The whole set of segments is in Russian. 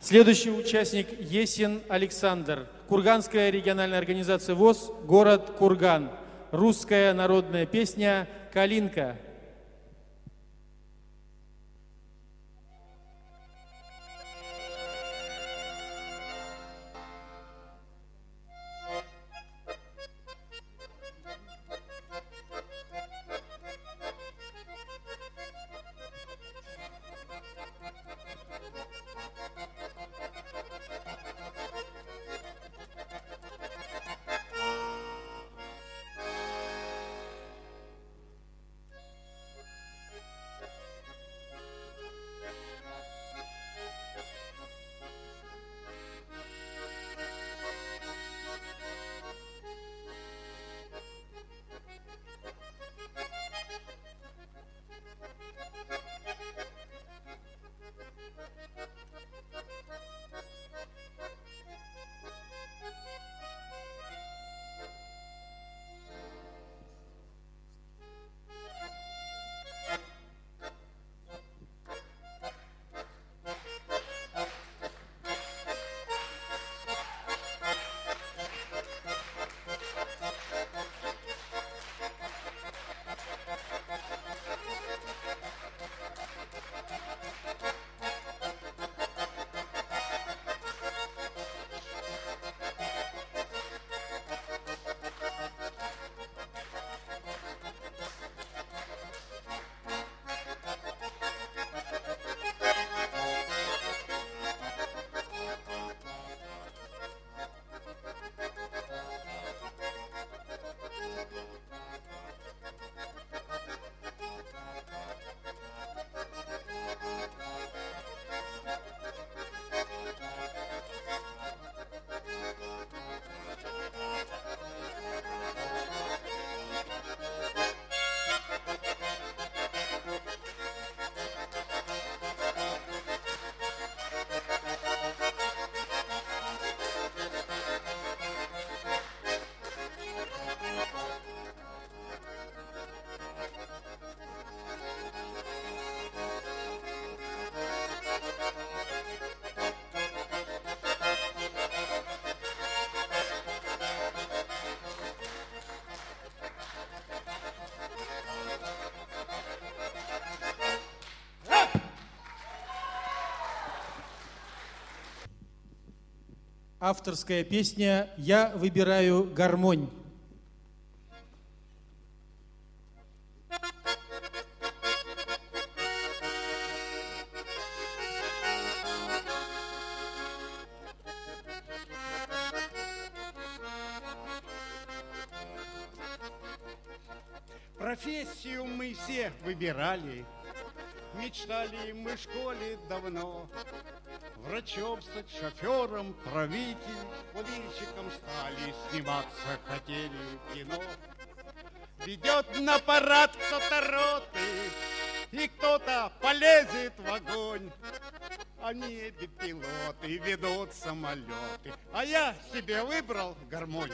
Следующий участник Есин Александр. Курганская региональная организация ВОЗ, город Курган. Русская народная песня «Калинка». Авторская песня «Я выбираю гармонь». Профессию мы все выбирали, Мечтали мы в школе давно. Врачом шофером, правитель, Курильщиком стали, сниматься хотели в кино. Ведет на парад кто-то роты, И кто-то полезет в огонь. А небе пилоты ведут самолеты, А я себе выбрал гармонь.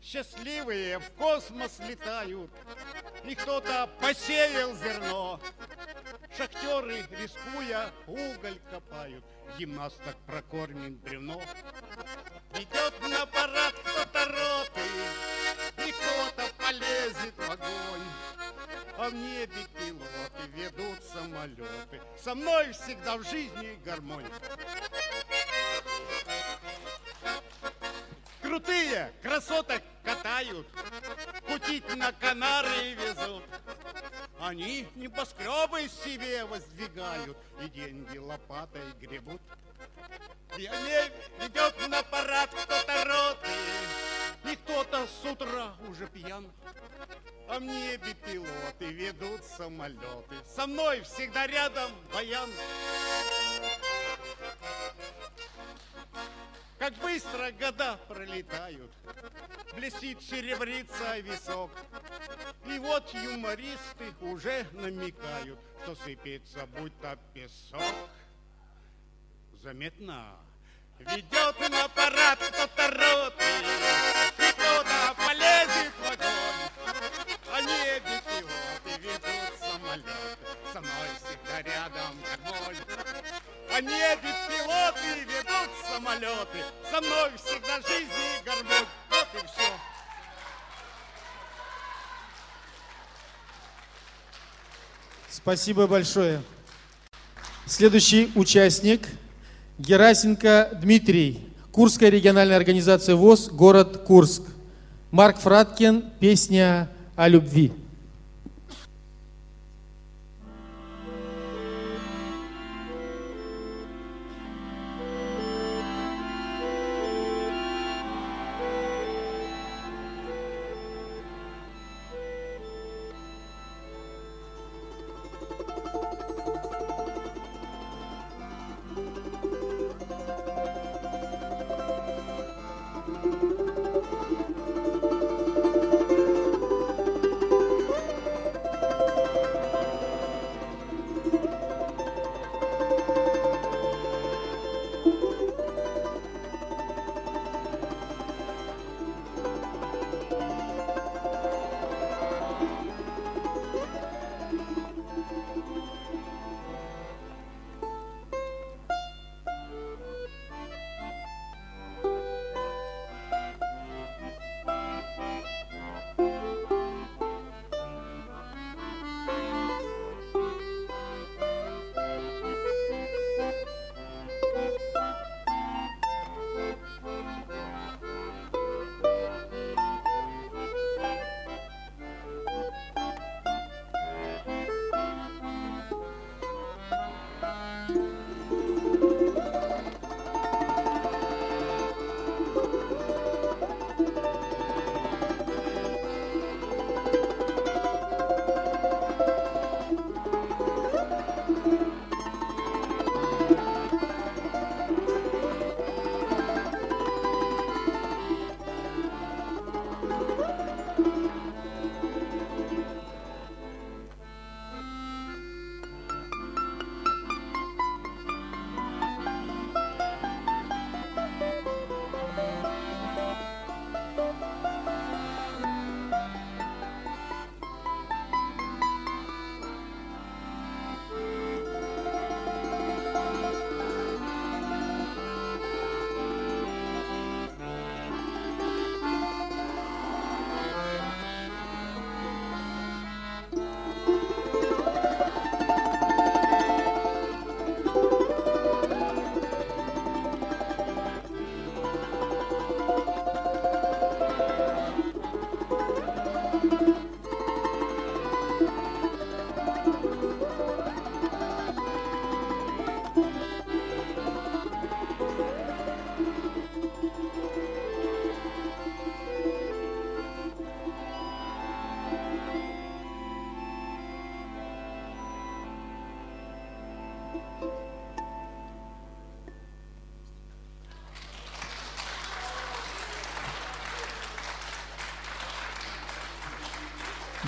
Счастливые в космос летают, И кто-то посеял зерно. Шахтеры, рискуя, уголь копают, Гимнасток прокормит бревно. Идет на парад кто-то роты, И кто-то полезет в огонь. А в небе пилоты ведут самолеты. Со мной всегда в жизни гармонь. Крутые красоток катают, Кутить на Канары везут. Они небоскребы себе воздвигают И деньги лопатой гребут. Пионер идет на парад кто-то роты, И кто-то с утра уже пьян. А в небе пилоты ведут самолеты. Со мной всегда рядом баян. Как быстро года пролетают, Блестит серебрица висок. И вот юмористы уже намекают, Что сыпется будто песок. Заметно ведет на парад кто-то роты, И кто-то полезет в огонь. Небе пилоты ведут самолеты, Со мной всегда рядом. По небе пилоты ведут самолеты, со мной всегда жизни горбут. Вот и все. Спасибо большое. Следующий участник Герасенко Дмитрий, Курская региональная организация ВОЗ, город Курск. Марк Фраткин, песня о любви.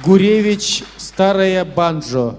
Гуревич «Старая банджо».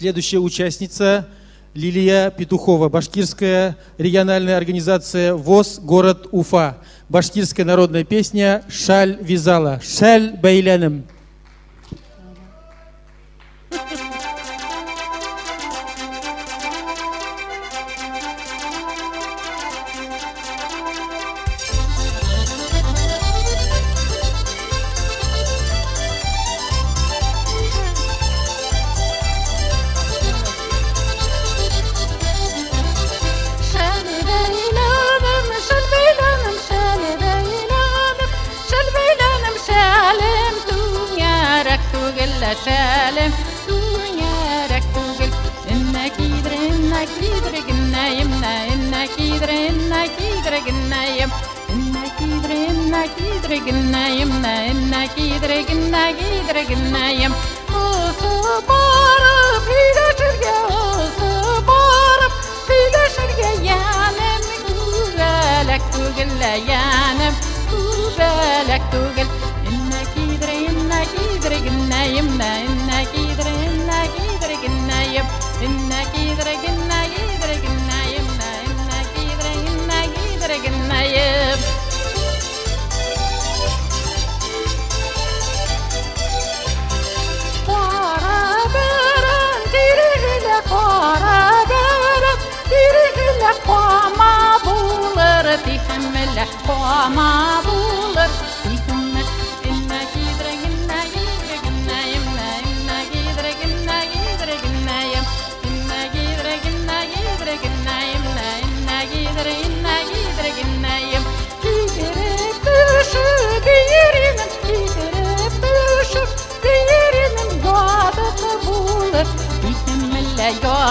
Следующая участница Лилия Петухова, Башкирская региональная организация ВОЗ, город Уфа. Башкирская народная песня «Шаль вязала». «Шаль байлянем».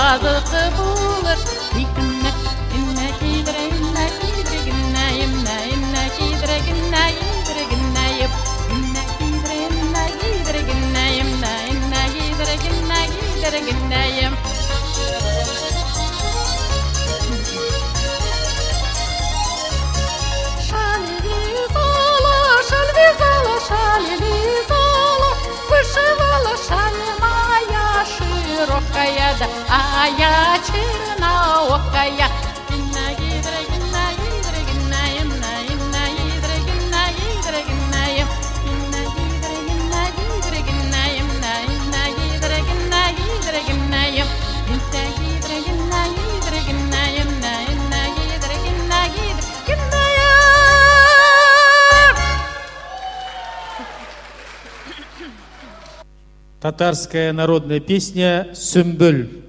I am. Dikinme inne kidre inne kidre inne inne черноокая, да, а я черноокая. Татарская народная песня «Сүмбүл».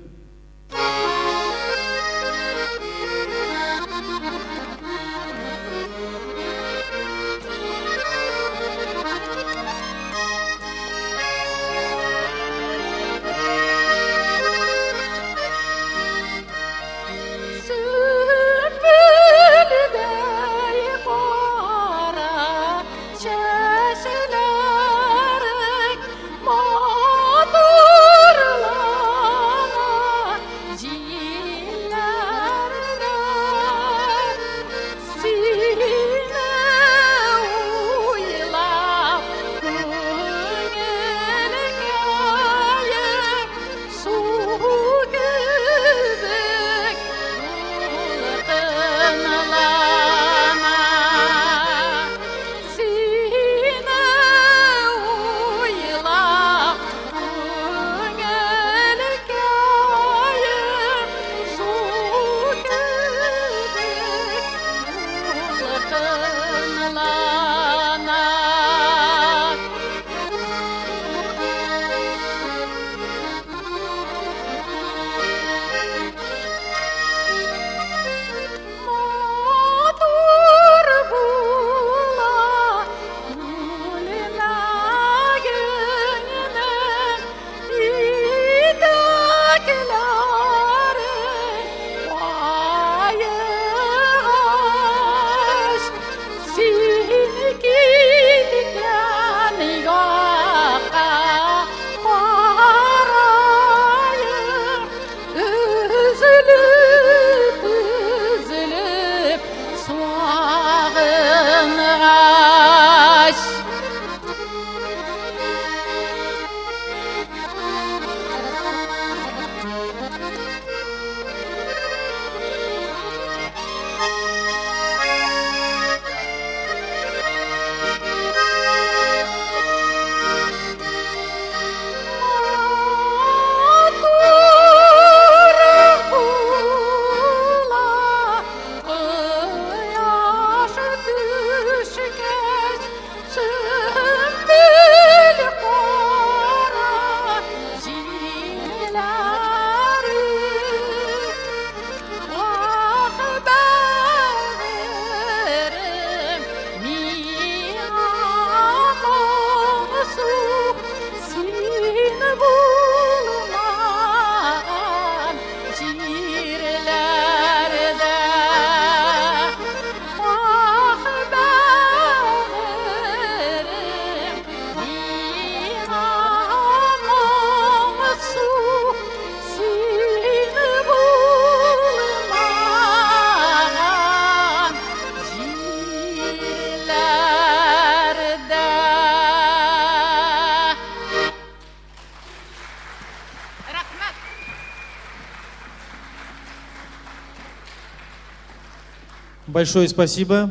Большое спасибо.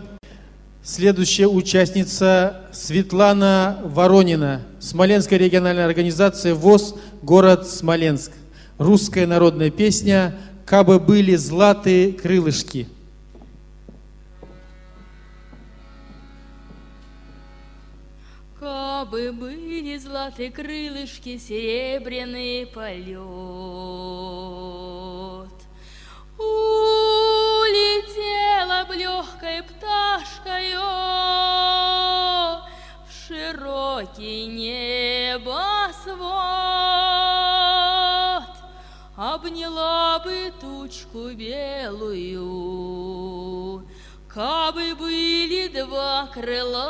Следующая участница Светлана Воронина, Смоленская региональная организация ВОЗ, город Смоленск. Русская народная песня «Кабы были златые крылышки». Кабы были златые крылышки, серебряный полет. Широкий небосвод, обняла бы тучку белую, кабы были два крыла.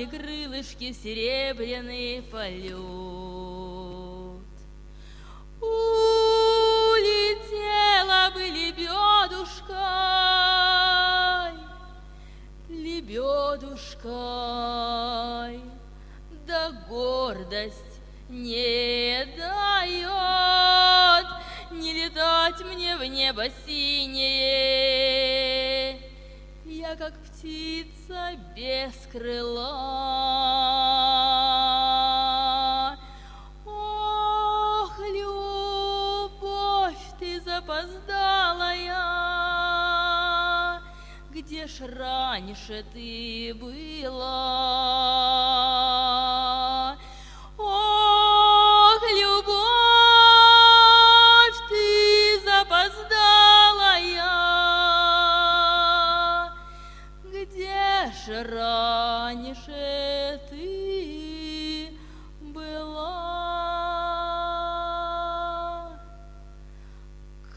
Златые крылышки, серебряный полет. Улетела бы лебедушкой, лебедушкой, да гордость не дает не летать мне в небо синее. Я как птица без крыла. Ох, любовь, ты запоздалая, где ж раньше ты была?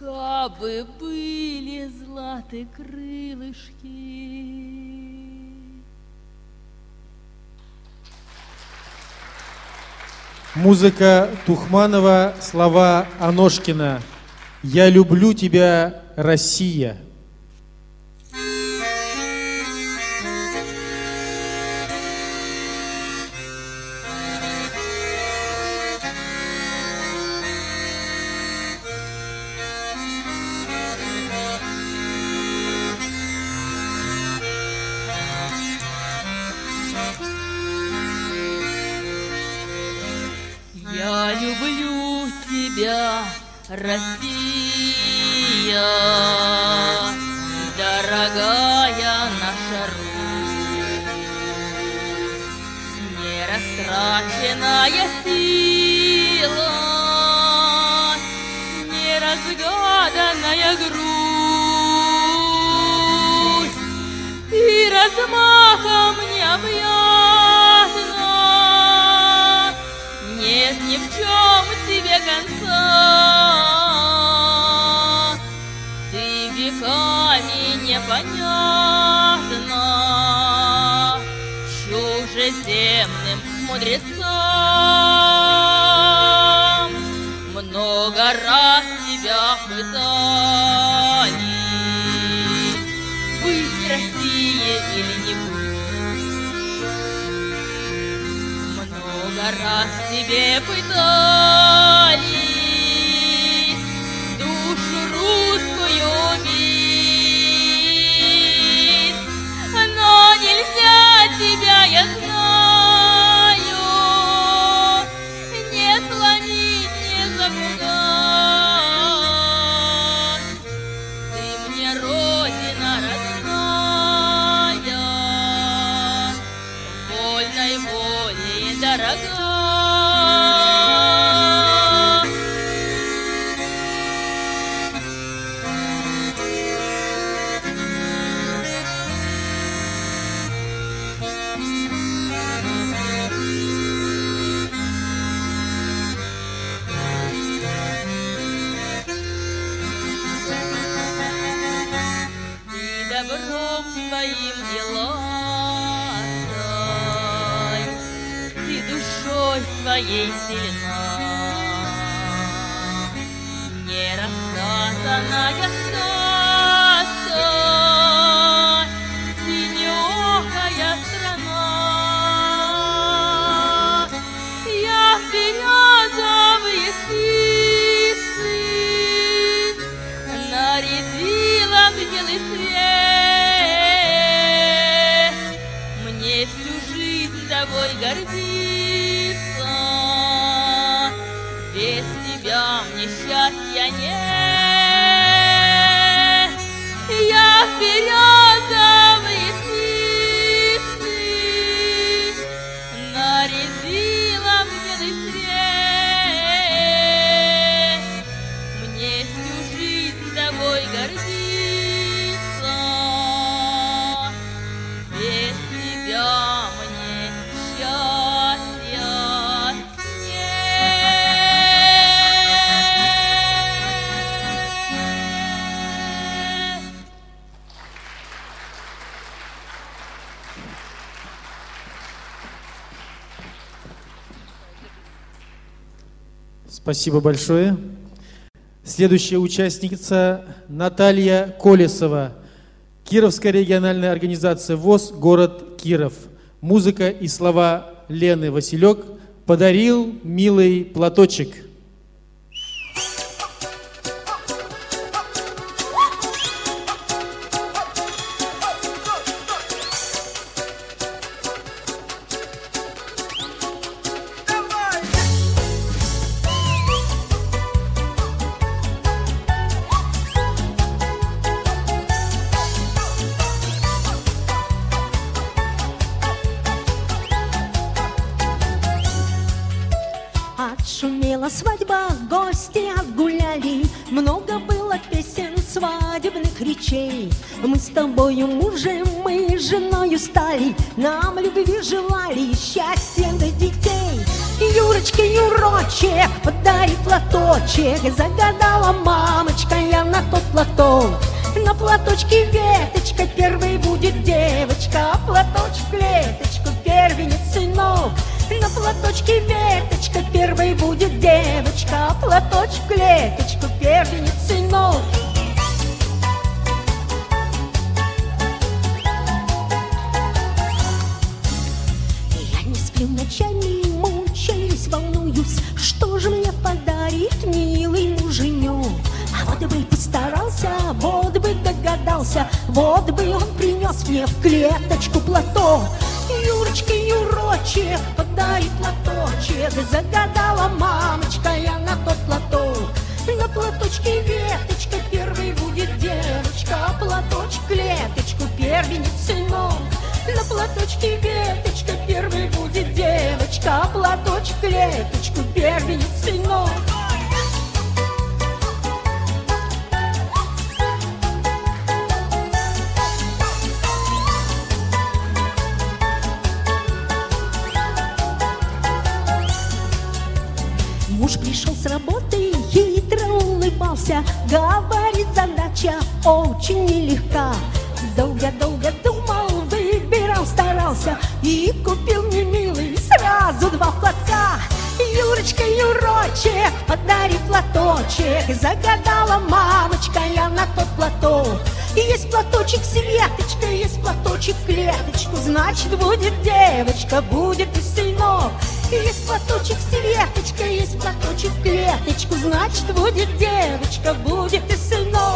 Кабы были златы крылышки. Музыка Тухманова, слова Аношкина. «Я люблю тебя, Россия». Тебя, Раз тебе пытались Sayıs Спасибо большое. Следующая участница Наталья Колесова. Кировская региональная организация ВОЗ, город Киров. Музыка и слова Лены Василек «Подарил милый платочек». Платочек, Загадала мамочка я на тот платок. На платочке веточка, первой будет девочка, а платочек клеточку, первенец сынок. На платочке веточка, первой будет девочка, а платочек клеточку, первенец сынок. Я не сплю ночами, мучаюсь, волнуюсь, Что же мне подарит милый муженек? А вот бы постарался, вот бы догадался, Вот бы он принес мне в клеточку платок. Юрочка, Юрочек, подай платочек, Загадала мамочка я на тот платок. На платочке веточка, первой будет девочка, А платочек клеточку, первенец сынок. На платочке веточка, первой будет девочка, А платочек клеточку, первенец сынок. Муж пришел с работы, хитро улыбался, Говорит, задача очень нелегка. Долго-долго старался И купил мне, милый, сразу два платка. Юрочка, Юрочек, подари платочек, Загадала мамочка я на тот платок. Есть платочек с веточкой, есть платочек клеточку, Значит, будет девочка, будет и сынок. Есть платочек с веточкой, есть платочек клеточку, Значит, будет девочка, будет и сынок.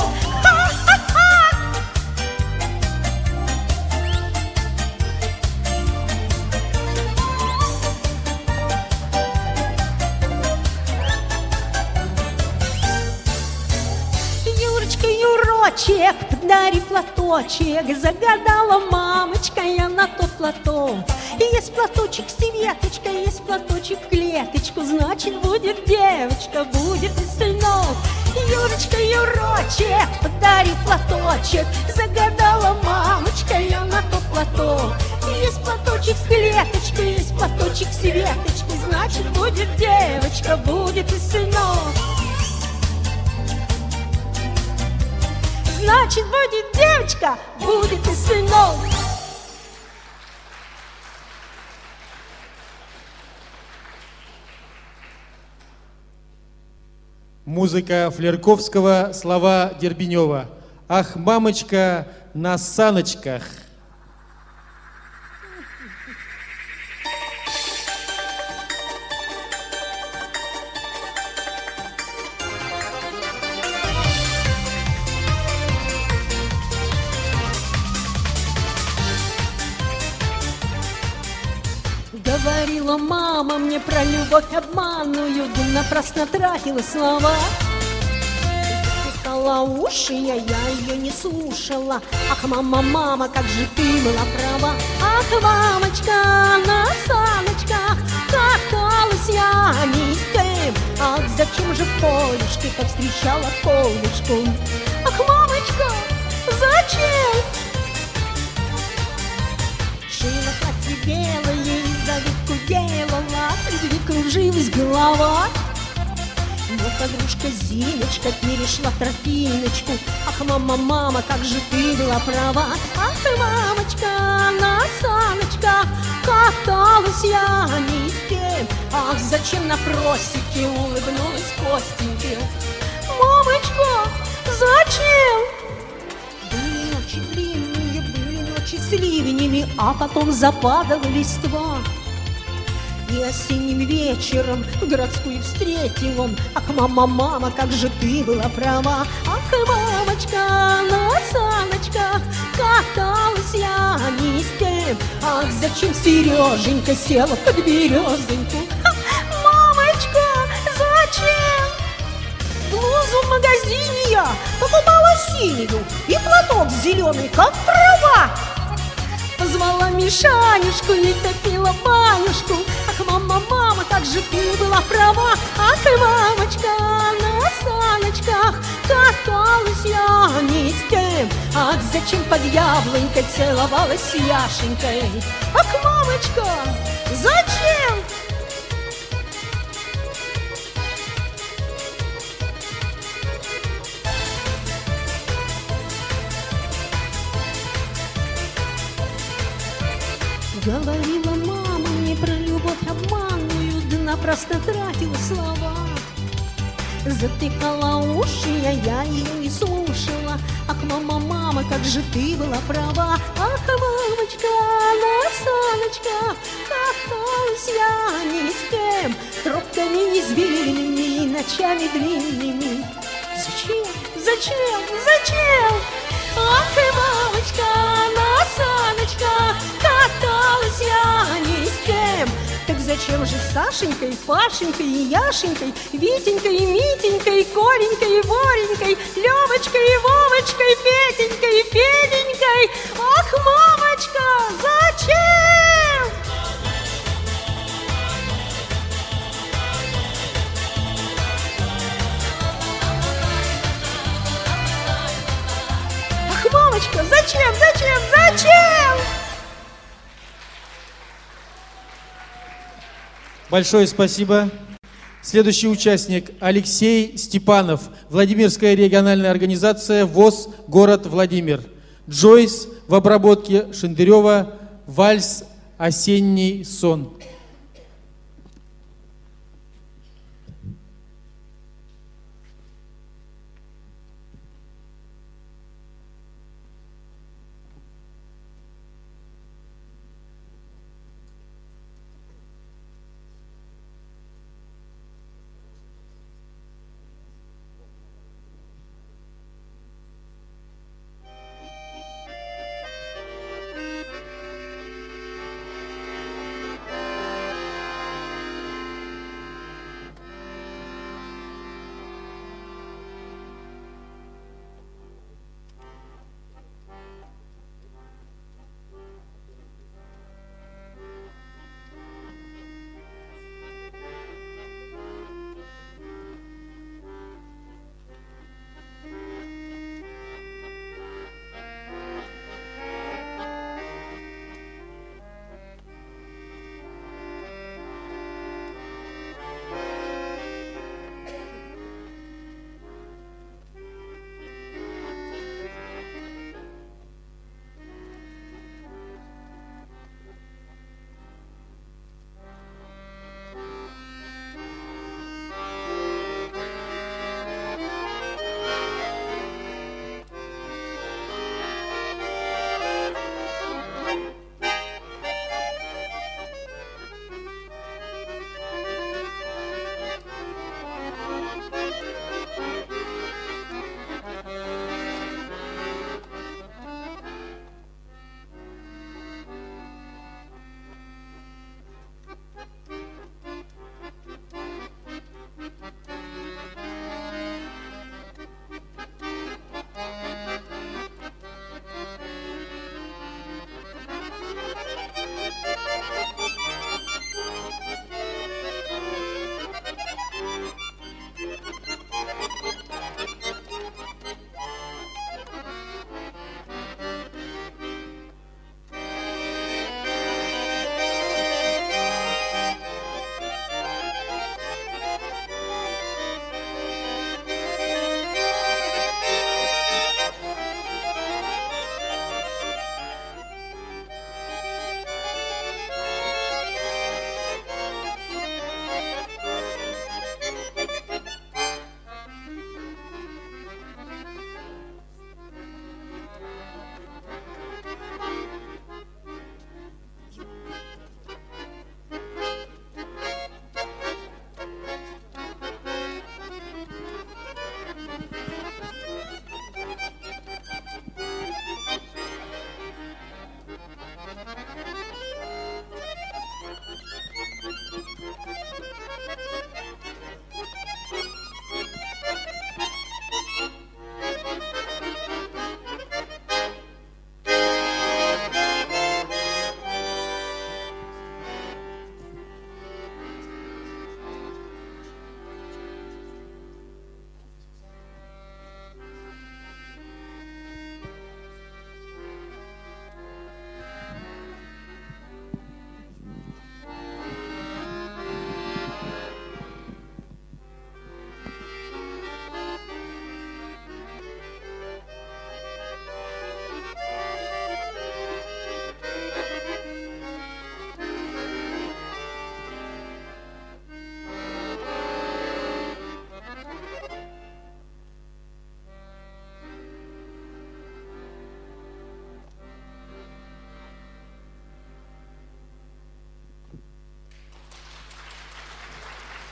Юрочек, подари платочек, Загадала мамочка я на тот платок. Есть платочек с веточкой, есть платочек в клеточку, Значит, будет девочка, будет и сынок. Юрочка, Юрочек, подари платочек, Загадала мамочка я на тот платок. Есть платочек с клеточкой, есть платочек с веточкой, Значит, будет девочка, будет и сынок. Значит, будет девочка, будет и сынок. Музыка Флерковского, слова Дербенева. Ах, мамочка, на саночках. Мама мне про любовь обманную, да напрасно тратила слова. Затыкала уши, я, я ее не слушала. Ах, мама, мама, как же ты была права. Ах, мамочка, на саночках каталась я не с тем. Ах, зачем же в полюшке повстречала полночку? Ах, мамочка, зачем? Шила платье белое завитку делала, Предвид кружилась голова. Но подружка Зиночка перешла тропиночку. Ах, мама, мама, как же ты была права. Ах, мамочка, на саночках каталась я не с тем. Ах, зачем на просеке улыбнулась Костеньке? Мамочка, зачем? Были ночи длинные, были ночи с ливнями, а потом западала листва. И осенним вечером городскую встретил он. Ах, мама, мама, как же ты была права. Ах, мамочка, на саночках Каталась я не с тем Ах, зачем Сереженька села под березоньку? Мамочка, зачем? Блузу в магазине я покупала синюю И платок зеленый, как трава Позвала Мишанюшку и топила банюшку Ах, мама, мама, как же ты была права. Ах, мамочка, на саночках Каталась я не с тем Ах, зачем под яблонькой целовалась с Яшенькой? Ах, мамочка, зачем? Говорила мама мне про любовь обманную, да напрасно тратила слова. Затыкала уши, я, я ее не слушала. Ах, мама, мама, как же ты была права. Ах, мамочка, на саночках каталась я не с тем, тропками извилинами ночами длинными. Зачем, зачем, зачем? Ах, ты, мамочка, на саночках каталась я не с тем. Так зачем же Сашенькой, Пашенькой и Яшенькой, Витенькой и Митенькой, Коренькой и Боренькой, Левочкой и Вовочкой, Петенькой и Феденькой? Ах, мамочка, зачем? Ах, мамочка, зачем, зачем, зачем? Большое спасибо. Следующий участник Алексей Степанов, Владимирская региональная организация ВОЗ «Город Владимир». Джойс в обработке Шендерева «Вальс. Осенний сон».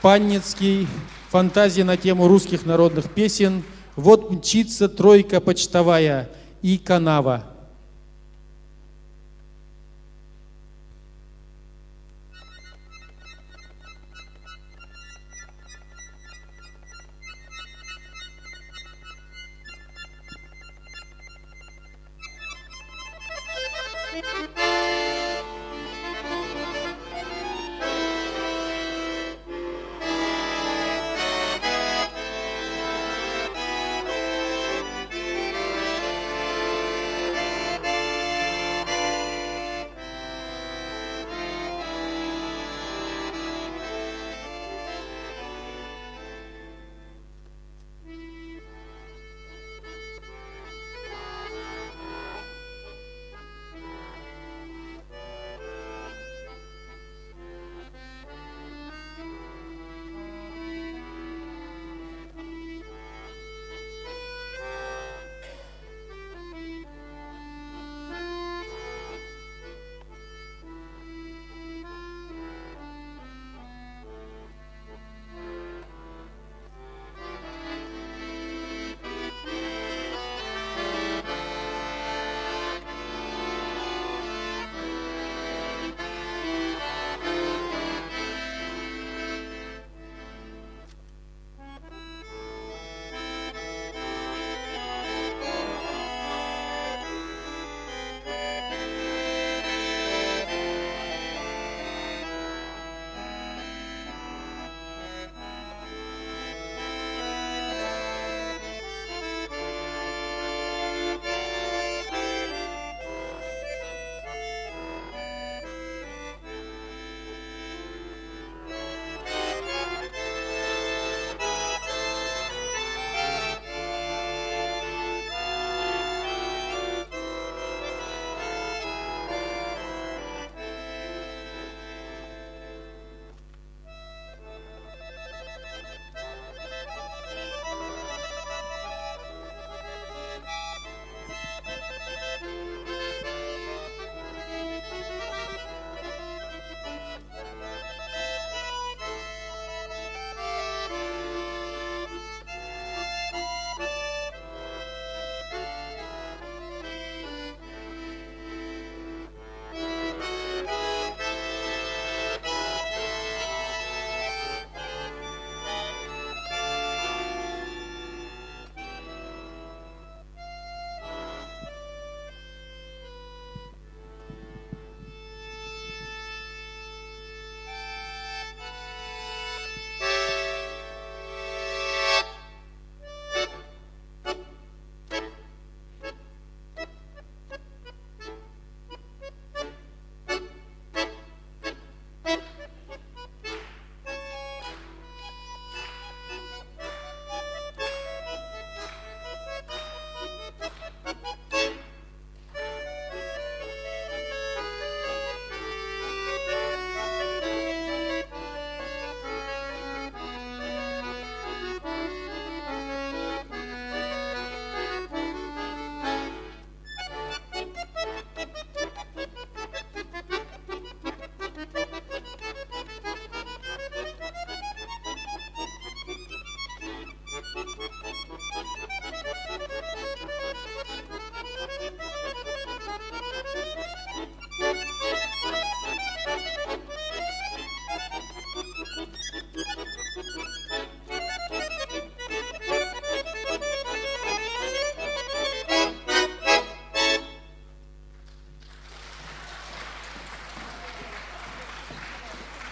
Панницкий. Фантазия на тему русских народных песен. Вот мчится тройка почтовая и канава.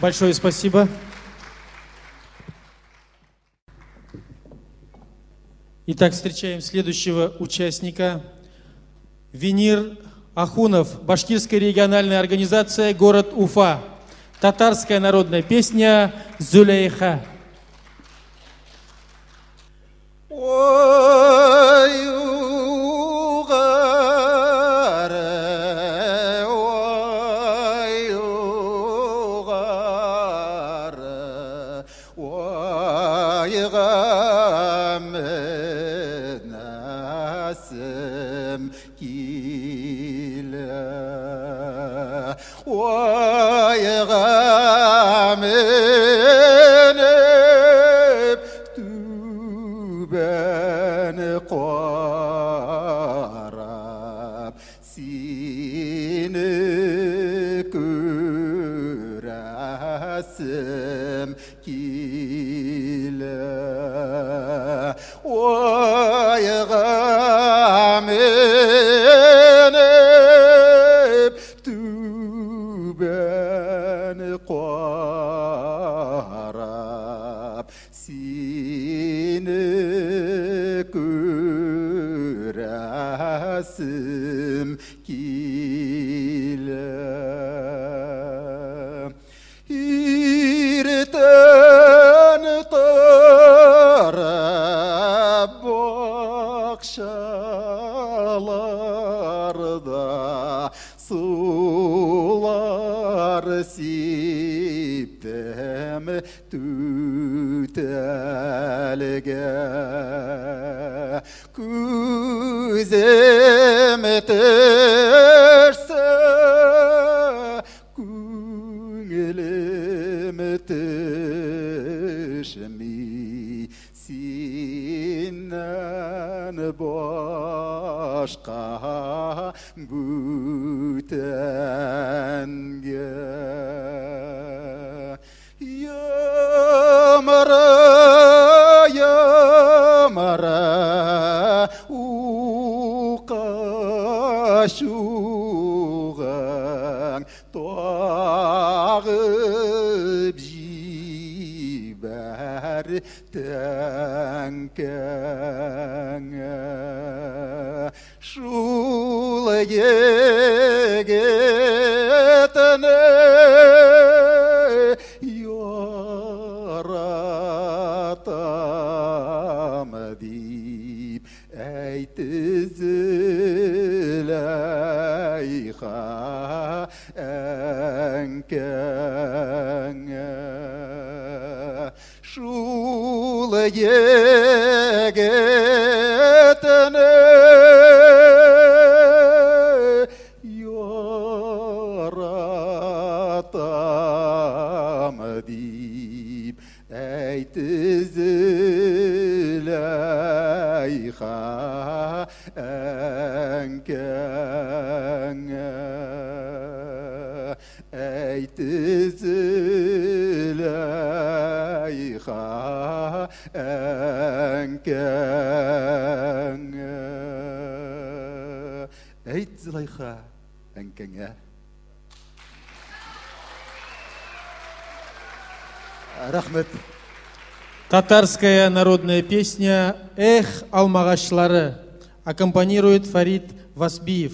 Большое спасибо. Итак, встречаем следующего участника. Венир Ахунов, Башкирская региональная организация, город Уфа. Татарская народная песня «Зулейха». şmi sinden başka butenge. 也。Әңкәңе рахмет Татарская народная песня «Эх, алмагачлары» аккомпанирует Фарид Васбиев.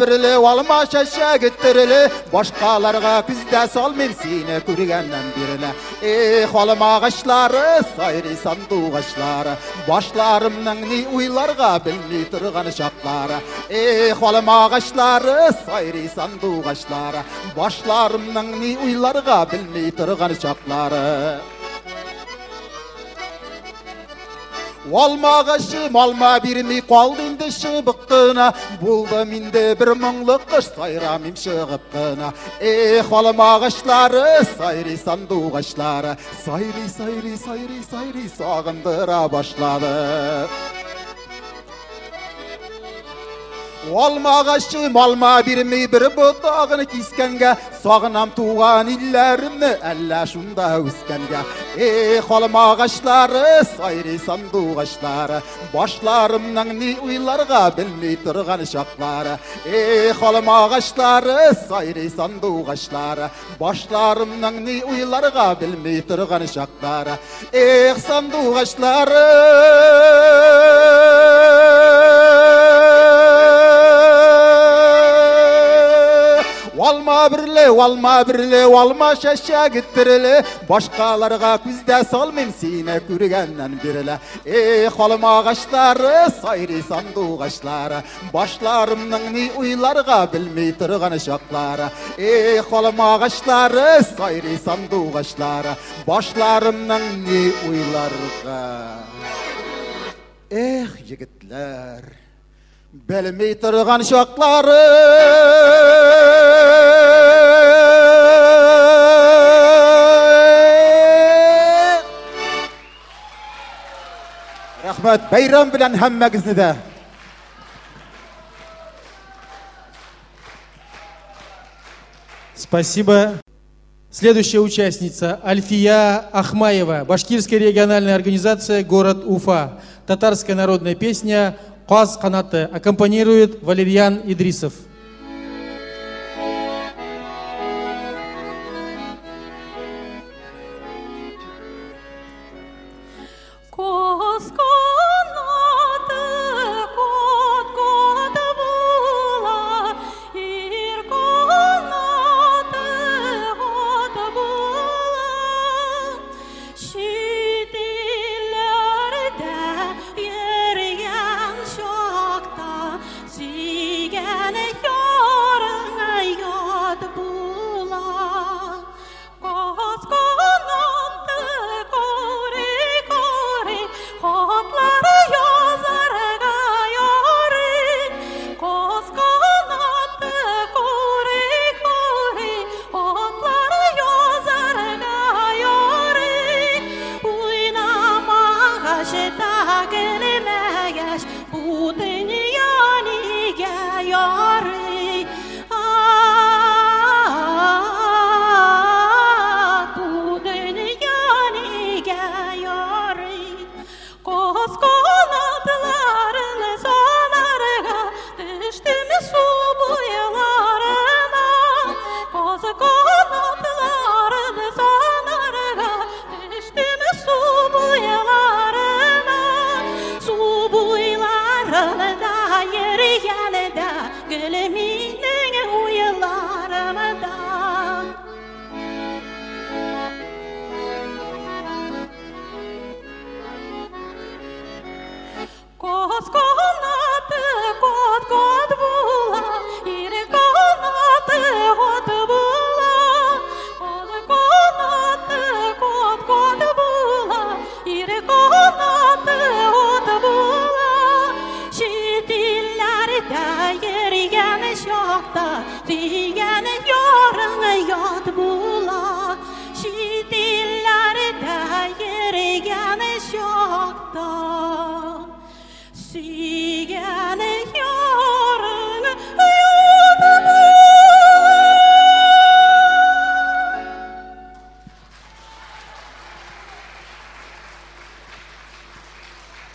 біріле алма шәшәгі тіріле башқаларға күздә сал мен сені көргәннән биреле эх алма агачлары сайрый сандугачлары башларымның не уйларга белмей торган чаклары эх алма агачлары сайрый сандугачлары башларымның не уйларга белмей торган чаклары Alma kaşı malma birimi kaldı indi şıbık қына болды менде бір мұңлық қыш сайрамим шығып қына эх балам ағаштары сайри санду Сайри, сайри, сайри, сайри сағындыра башлады. Алма бермей бір бұтағын кескенге Сағынам туған иллерімні әллә шунда өскенге Эх алмағашлары сайри сандуғашлары Башларымның не уйларға білмей тұрған шақлары Эх алмағашлары сайри сандуғашлары Башларымның не уйларға білмей тұрған шақлары Эх сандуғашлары алма бірлеу алма бірлеу алма шашақ тірілі башқаларға күзде салмайм сені көргеннен берілі эх алма ағаштары сайрый сандуғашлары башларымның не ойларға білмей тұрған шақлары эх алма ағаштары сайрый сандуғашлары башларымның не ойларға эх жігітлер білмей тұрған шоқлары байрам білән һәммәгезне дә Спасибо. Следующая участница Альфия Ахмаева, Башкирская региональная организация «Город Уфа». Татарская народная песня «Каз канаты». Аккомпанирует Валерьян Идрисов.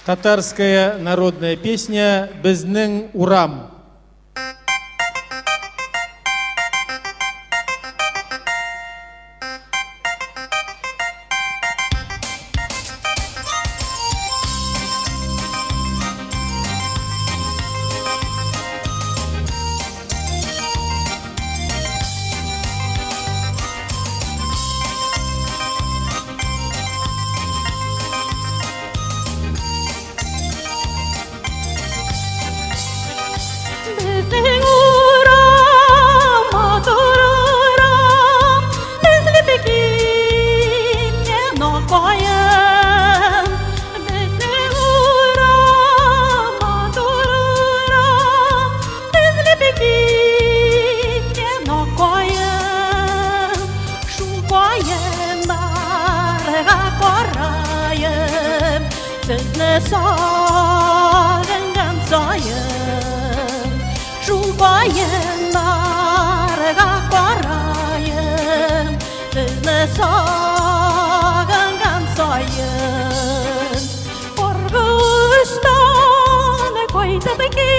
Татарская народная песня «Безнің урам». raam Zene soren gantzoien Shubaien marga koraien Zene soren gantzoien Orgu koita bekin